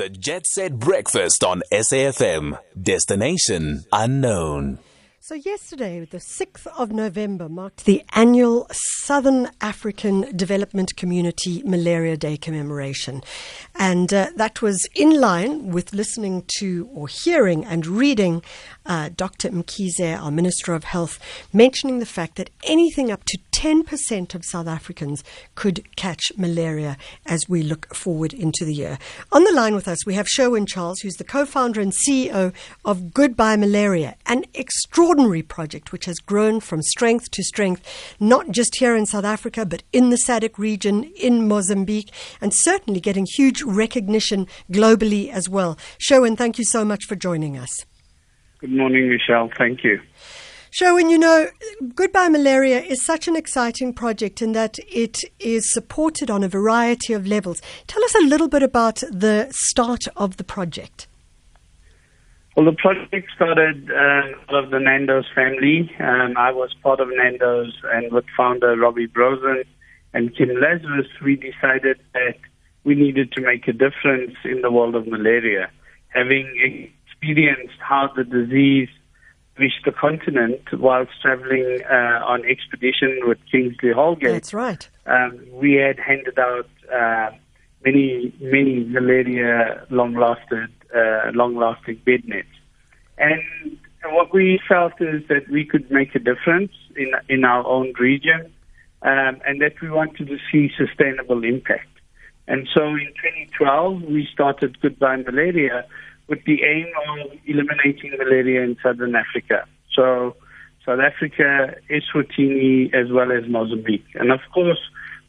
The Jet Set Breakfast on SAFM. Destination unknown. So, yesterday, the 6th of November, marked the annual Southern African Development Community Malaria Day commemoration. And uh, that was in line with listening to or hearing and reading uh, Dr. Mkhize, our Minister of Health, mentioning the fact that anything up to 10% of South Africans could catch malaria as we look forward into the year. On the line with us, we have Sherwin Charles, who's the co founder and CEO of Goodbye Malaria, an extraordinary project which has grown from strength to strength, not just here in South Africa, but in the SADC region, in Mozambique, and certainly getting huge recognition globally as well. Sherwin, thank you so much for joining us. Good morning, Michelle. Thank you. Sherwin, you know, Goodbye Malaria is such an exciting project in that it is supported on a variety of levels. Tell us a little bit about the start of the project. Well, the project started uh, out of the Nando's family. Um, I was part of Nando's, and with founder Robbie Brozin and Kim Lazarus, we decided that we needed to make a difference in the world of malaria. Having experienced how the disease reached the continent whilst traveling uh, on expedition with Kingsley Holgate. That's right. Um, we had handed out uh, many, many malaria long-lasted, uh, long-lasting bed nets, and what we felt is that we could make a difference in in our own region, um, and that we wanted to see sustainable impact. And so, in 2012, we started Goodbye Malaria with the aim of eliminating malaria in southern Africa. So South Africa, Eswatini, as well as Mozambique. And of course,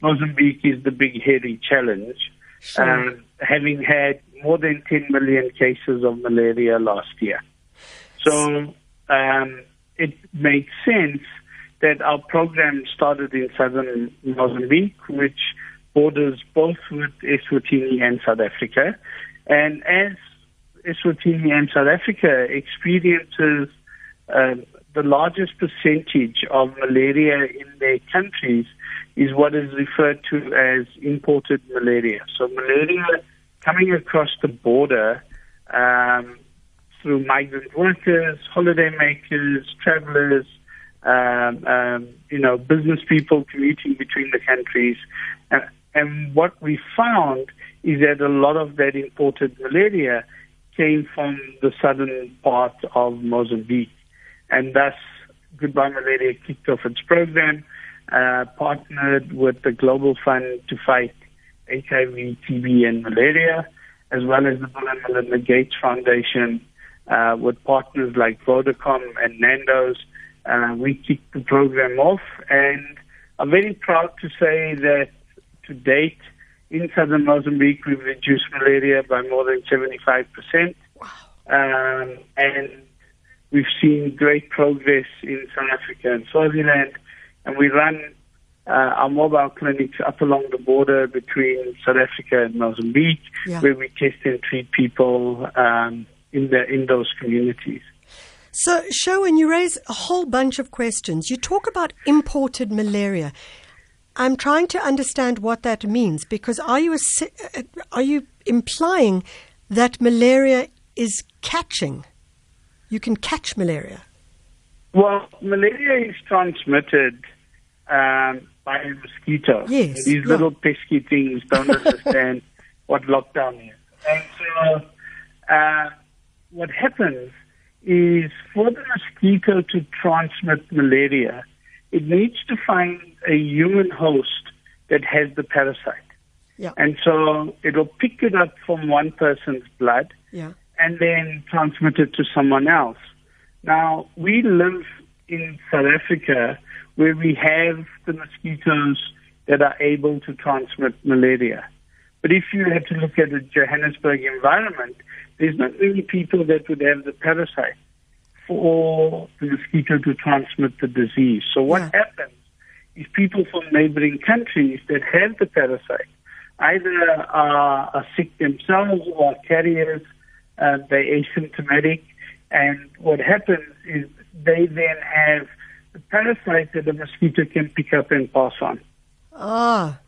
Mozambique is the big, hairy challenge, sure. um, having had more than 10 million cases of malaria last year. So um, it makes sense that our program started in southern Mozambique, which borders both with Eswatini and South Africa. And as Eswatini and South Africa experiences um, the largest percentage of malaria in their countries is what is referred to as imported malaria. So malaria coming across the border um, through migrant workers, holidaymakers, travelers, um, um, you know, business people commuting between the countries. And, and what we found is that a lot of that imported malaria came from the southern part of Mozambique. And thus, Goodbye Malaria kicked off its program, uh, partnered with the Global Fund to fight HIV, TB, and malaria, as well as the Bill and Melinda Gates Foundation, uh, with partners like Vodacom and Nando's. Uh, we kicked the program off, and I'm very proud to say that to date, in southern Mozambique, we've reduced malaria by more than 75%. Wow. Um, and we've seen great progress in South Africa and Swaziland. And we run uh, our mobile clinics up along the border between South Africa and Mozambique, yeah. where we test and treat people um, in, the, in those communities. So, Sherwin, you raise a whole bunch of questions. You talk about imported malaria. I'm trying to understand what that means because are you uh, are you implying that malaria is catching? You can catch malaria. Well, malaria is transmitted um, by a mosquito. Yes. These little pesky things don't understand what lockdown is. And so, uh, what happens is for the mosquito to transmit malaria, it needs to find a human host that has the parasite. Yeah. And so it'll pick it up from one person's blood yeah. and then transmit it to someone else. Now, we live in South Africa where we have the mosquitoes that are able to transmit malaria. But if you had to look at the Johannesburg environment, there's not many people that would have the parasite for the mosquito to transmit the disease. So what yeah. happens is people from neighboring countries that have the parasite either are, are sick themselves or are carriers, uh, they're asymptomatic, and what happens is they then have the parasite that the mosquito can pick up and pass on. Ah,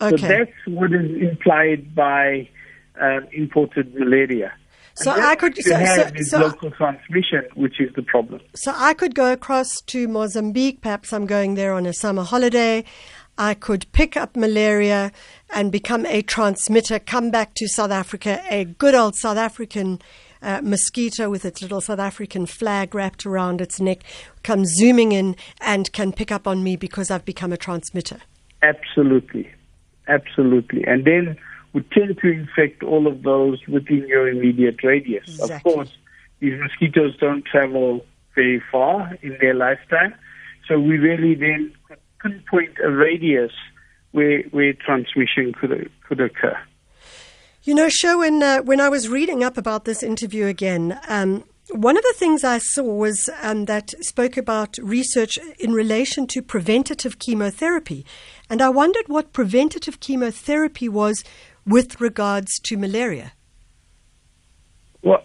okay. So that's what is implied by um, imported malaria. So I could so, have so, so, local transmission, which is the problem. so I could go across to Mozambique. Perhaps I'm going there on a summer holiday. I could pick up malaria and become a transmitter. Come back to South Africa, a good old South African. Uh, mosquito with its little South African flag wrapped around its neck comes zooming in and can pick up on me because I've become a transmitter. Absolutely, absolutely, and then we tend to infect all of those within your immediate radius. Of course, these mosquitoes don't travel very far in their lifetime, so we really then pinpoint a radius where where transmission could could occur. You know, Sho, when, uh, when I was reading up about this interview again, um, one of the things I saw was um, that spoke about research in relation to preventative chemotherapy. And I wondered what preventative chemotherapy was with regards to malaria. Well,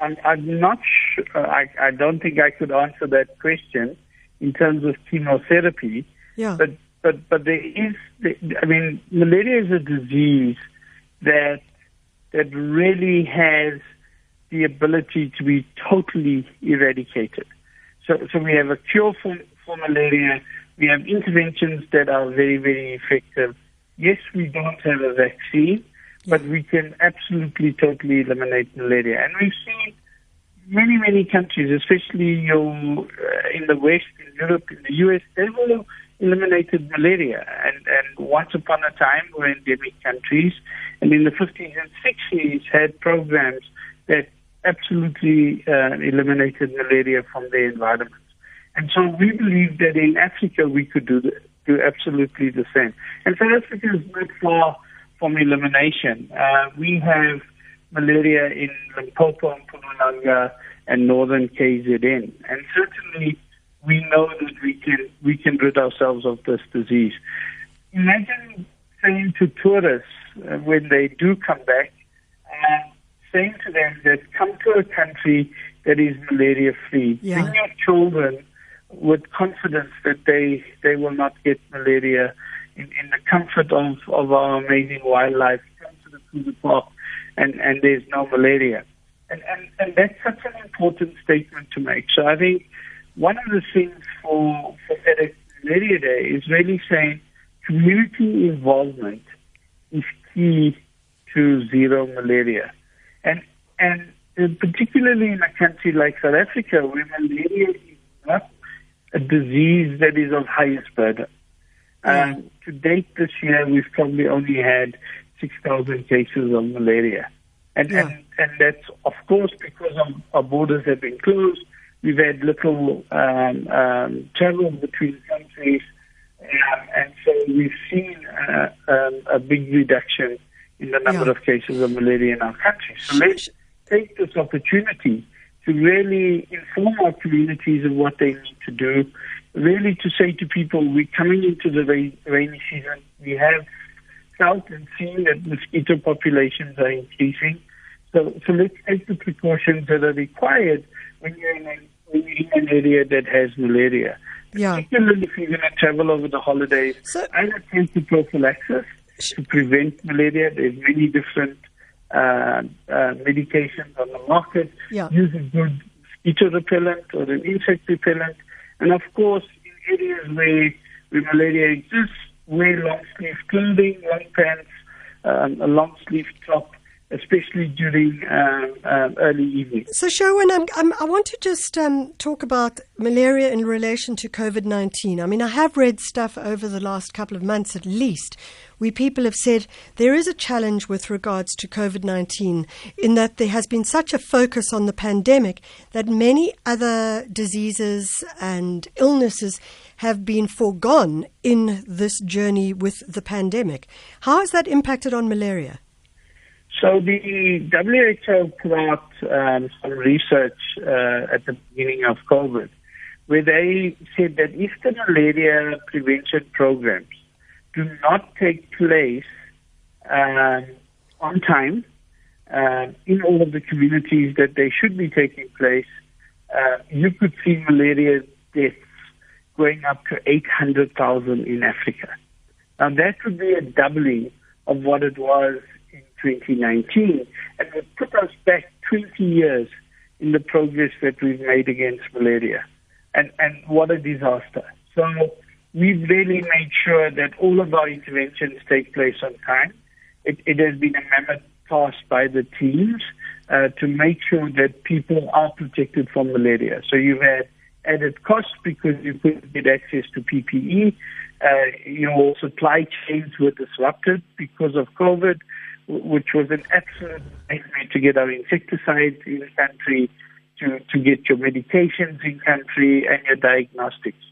I'm, I'm not sure. I, I don't think I could answer that question in terms of chemotherapy. Yeah. But but but there is. I mean, malaria is a disease that that really has the ability to be totally eradicated. So so we have a cure for for malaria. We have interventions that are very very effective. Yes, we don't have a vaccine, but we can absolutely totally eliminate malaria. And we've seen many, many countries, especially your, uh, in the West, in Europe, in the US, they've eliminated malaria. And, and once upon a time we were endemic countries, and in the 50s and 60s had programs that absolutely uh, eliminated malaria from their environments. And so we believe that in Africa we could do the, do absolutely the same. And South Africa is not far from elimination. Uh, we have malaria in Limpopo and Mpumalanga and northern KZN. And certainly we know that we can we can rid ourselves of this disease. Imagine saying to tourists uh, when they do come back, uh, saying to them that come to a country that is malaria free. Yeah. Bring your children with confidence that they they will not get malaria in, in the comfort of, of our amazing wildlife. Come to the Kruger Park and, and there's no malaria. And, and, and that's such an important statement to make. So I think one of the things for, for SADC Malaria Day is really saying community involvement is key to zero malaria. And, and particularly in a country like South Africa where malaria is not a disease that is of highest burden. Um, to date this year, we've probably only had 6,000 cases of malaria. And, Yeah. and, and that's, of course, because of our borders have been closed. We've had little um, um, travel between countries. Um, and so we've seen uh, um, a big reduction in the number Yeah. of cases of malaria in our country. So let's take this opportunity to really inform our communities of what they need to do, really to say to people, we're coming into the rain, rainy season. We have felt and seen that mosquito populations are increasing. So, so let's take the precautions that are required when you're in, a, when you're in an area that has malaria. Yeah. Particularly if you're going to travel over the holidays, So- I take the prophylaxis to prevent malaria. There's many different uh, uh, medications on the market. Yeah. Use a good mosquito repellent or an insect repellent. And of course, in areas where, where malaria exists, wear long sleeve clothing, long pants, um, a long sleeve top, especially during um, um, early evening. So, Sherwin, I'm, I'm, I want to just um, talk about malaria in relation to COVID 19. I mean, I have read stuff over the last couple of months at least where people have said there is a challenge with regards to COVID 19 in that there has been such a focus on the pandemic that many other diseases and illnesses have been foregone in this journey with the pandemic. How has that impacted on malaria? So the WHO put out um, some research uh, at the beginning of COVID, where they said that if the malaria prevention programs do not take place um, on time uh, in all of the communities that they should be taking place, uh, you could see malaria deaths going up to 800,000 in Africa. Now that would be a doubling of what it was 2019, and it put us back 20 years in the progress that we've made against malaria. And, and what a disaster. So we've really made sure that all of our interventions take place on time. It, it has been a mammoth task by the teams uh, to make sure that people are protected from malaria. So you've had added costs because you couldn't get access to PPE. Uh, your supply chains were disrupted because of COVID, which was an absolute nightmare to get our insecticides in country, to, to get your medications in country, and your diagnostics.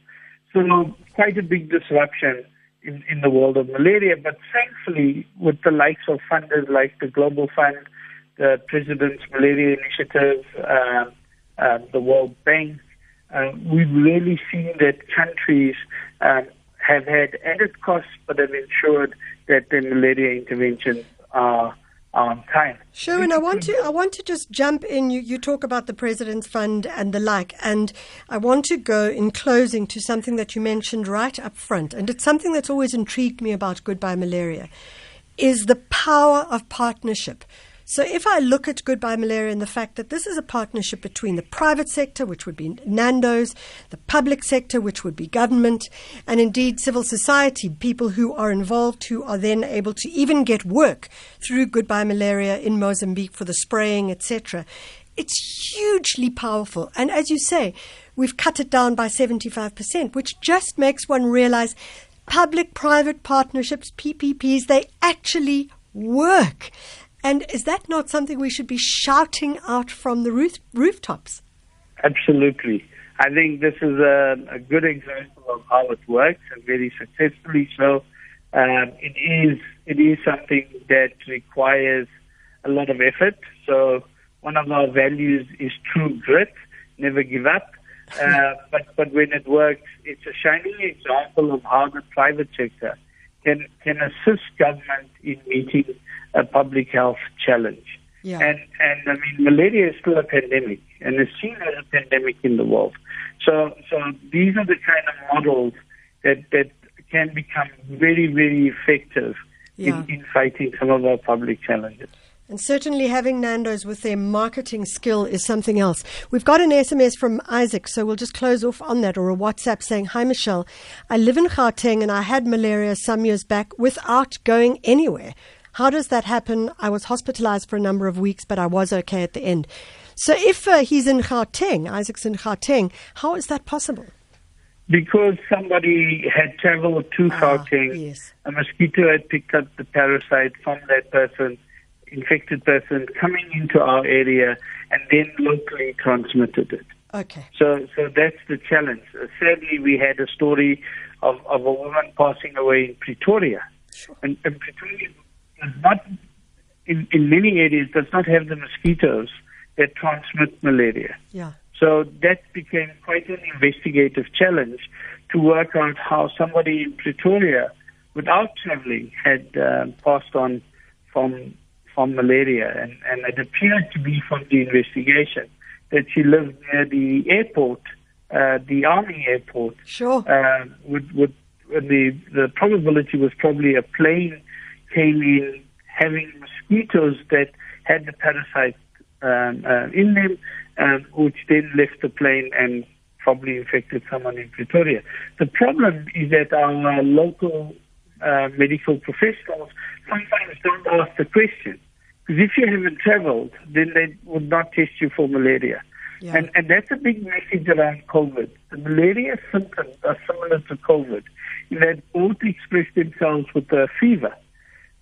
So quite a big disruption in, in the world of malaria. But thankfully, with the likes of funders like the Global Fund, the President's Malaria Initiative, uh, uh, the World Bank, uh, we've really seen that countries have had added costs but have ensured that their malaria interventions are on time. I want to I want to just jump in. You, you talk about the President's Fund and the like, and I want to go in closing to something that you mentioned right up front, and it's something that's always intrigued me about Goodbye Malaria, is the power of partnership. So if I look at Goodbye Malaria and the fact that this is a partnership between the private sector, which would be Nando's, the public sector, which would be government, and indeed civil society, people who are involved who are then able to even get work through Goodbye Malaria in Mozambique for the spraying, etc. It's hugely powerful. And as you say, we've cut it down by 75%, which just makes one realize public private partnerships, PPPs, they actually work. And is that not something we should be shouting out from the roof, rooftops? Absolutely. I think this is a, a, good example of how it works and very successfully so. Um, it is it is something that requires a lot of effort. So one of our values is true grit, never give up. Uh, but but when it works, it's a shining example of how the private sector can can assist government in meeting a public health challenge. Yeah. And and I mean malaria is still a pandemic and is seen as a pandemic in the world. So so these are the kind of models that that can become very very effective yeah. in, in fighting some of our public challenges. And certainly having Nando's with their marketing skill is something else. We've got an SMS from Isaac, so we'll just close off on that, or a WhatsApp saying, Hi, Michelle. I live in Gauteng and I had malaria some years back without going anywhere. How does that happen? I was hospitalized for a number of weeks, but I was okay at the end. So if uh, he's in Gauteng, Isaac's in Gauteng, how is that possible? Because somebody had traveled to ah, Gauteng, yes. a mosquito had picked up the parasite from that person, infected person, coming into our area, and then locally transmitted it. Okay. So, so that's the challenge. Uh, sadly, we had a story of, of a woman passing away in Pretoria. Sure. And, and Pretoria does not, in, in many areas, does not have the mosquitoes that transmit malaria. Yeah. So that became quite an investigative challenge to work out how somebody in Pretoria, without traveling, had uh, passed on from from malaria, and, and it appeared to be from the investigation that she lived near the airport, uh, the army airport. Sure. Uh, with, with the the probability was probably a plane came in having mosquitoes that had the parasite um, uh, in them, um, which then left the plane and probably infected someone in Pretoria. The problem is that our local uh, medical professionals sometimes don't ask the question. Because if you haven't traveled, then they would not test you for malaria. Yeah. And, and that's a big message around COVID. The malaria symptoms are similar to COVID in that both express themselves with a fever.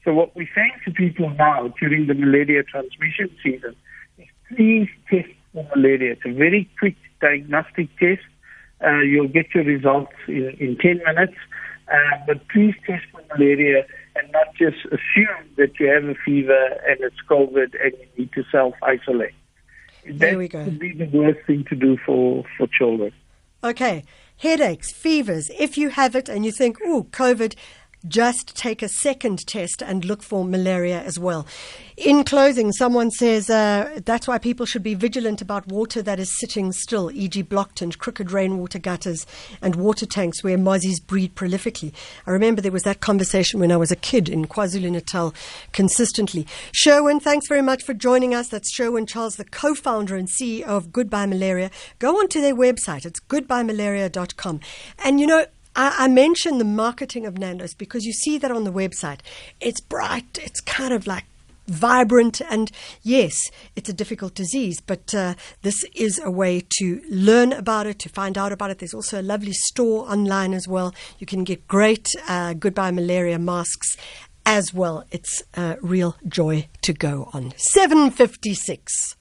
So what we're saying to people now during the malaria transmission season is please test for malaria. It's a very quick diagnostic test. Uh, you'll get your results in, in 10 minutes. Uh, but please test for malaria and not just assume that you have a fever and it's COVID and you need to self-isolate. There we go. would be the worst thing to do for, for children. Okay. Headaches, fevers. If you have it and you think, oh, COVID, just take a second test and look for malaria as well. In closing, someone says uh, that's why people should be vigilant about water that is sitting still, e.g., blocked and crooked rainwater gutters and water tanks where mozzies breed prolifically. I remember there was that conversation when I was a kid in KwaZulu Natal consistently. Sherwin, thanks very much for joining us. That's Sherwin Charles, the co founder and CEO of Goodbye Malaria. Go onto their website, it's goodbyemalaria.com. And you know, I, I mentioned the marketing of Nando's because you see that on the website. It's bright, it's kind of like vibrant. And yes, it's a difficult disease, but uh, this is a way to learn about it, to find out about it. There's also a lovely store online as well. You can get great uh, goodbye malaria masks as well. It's a real joy to go on. 756.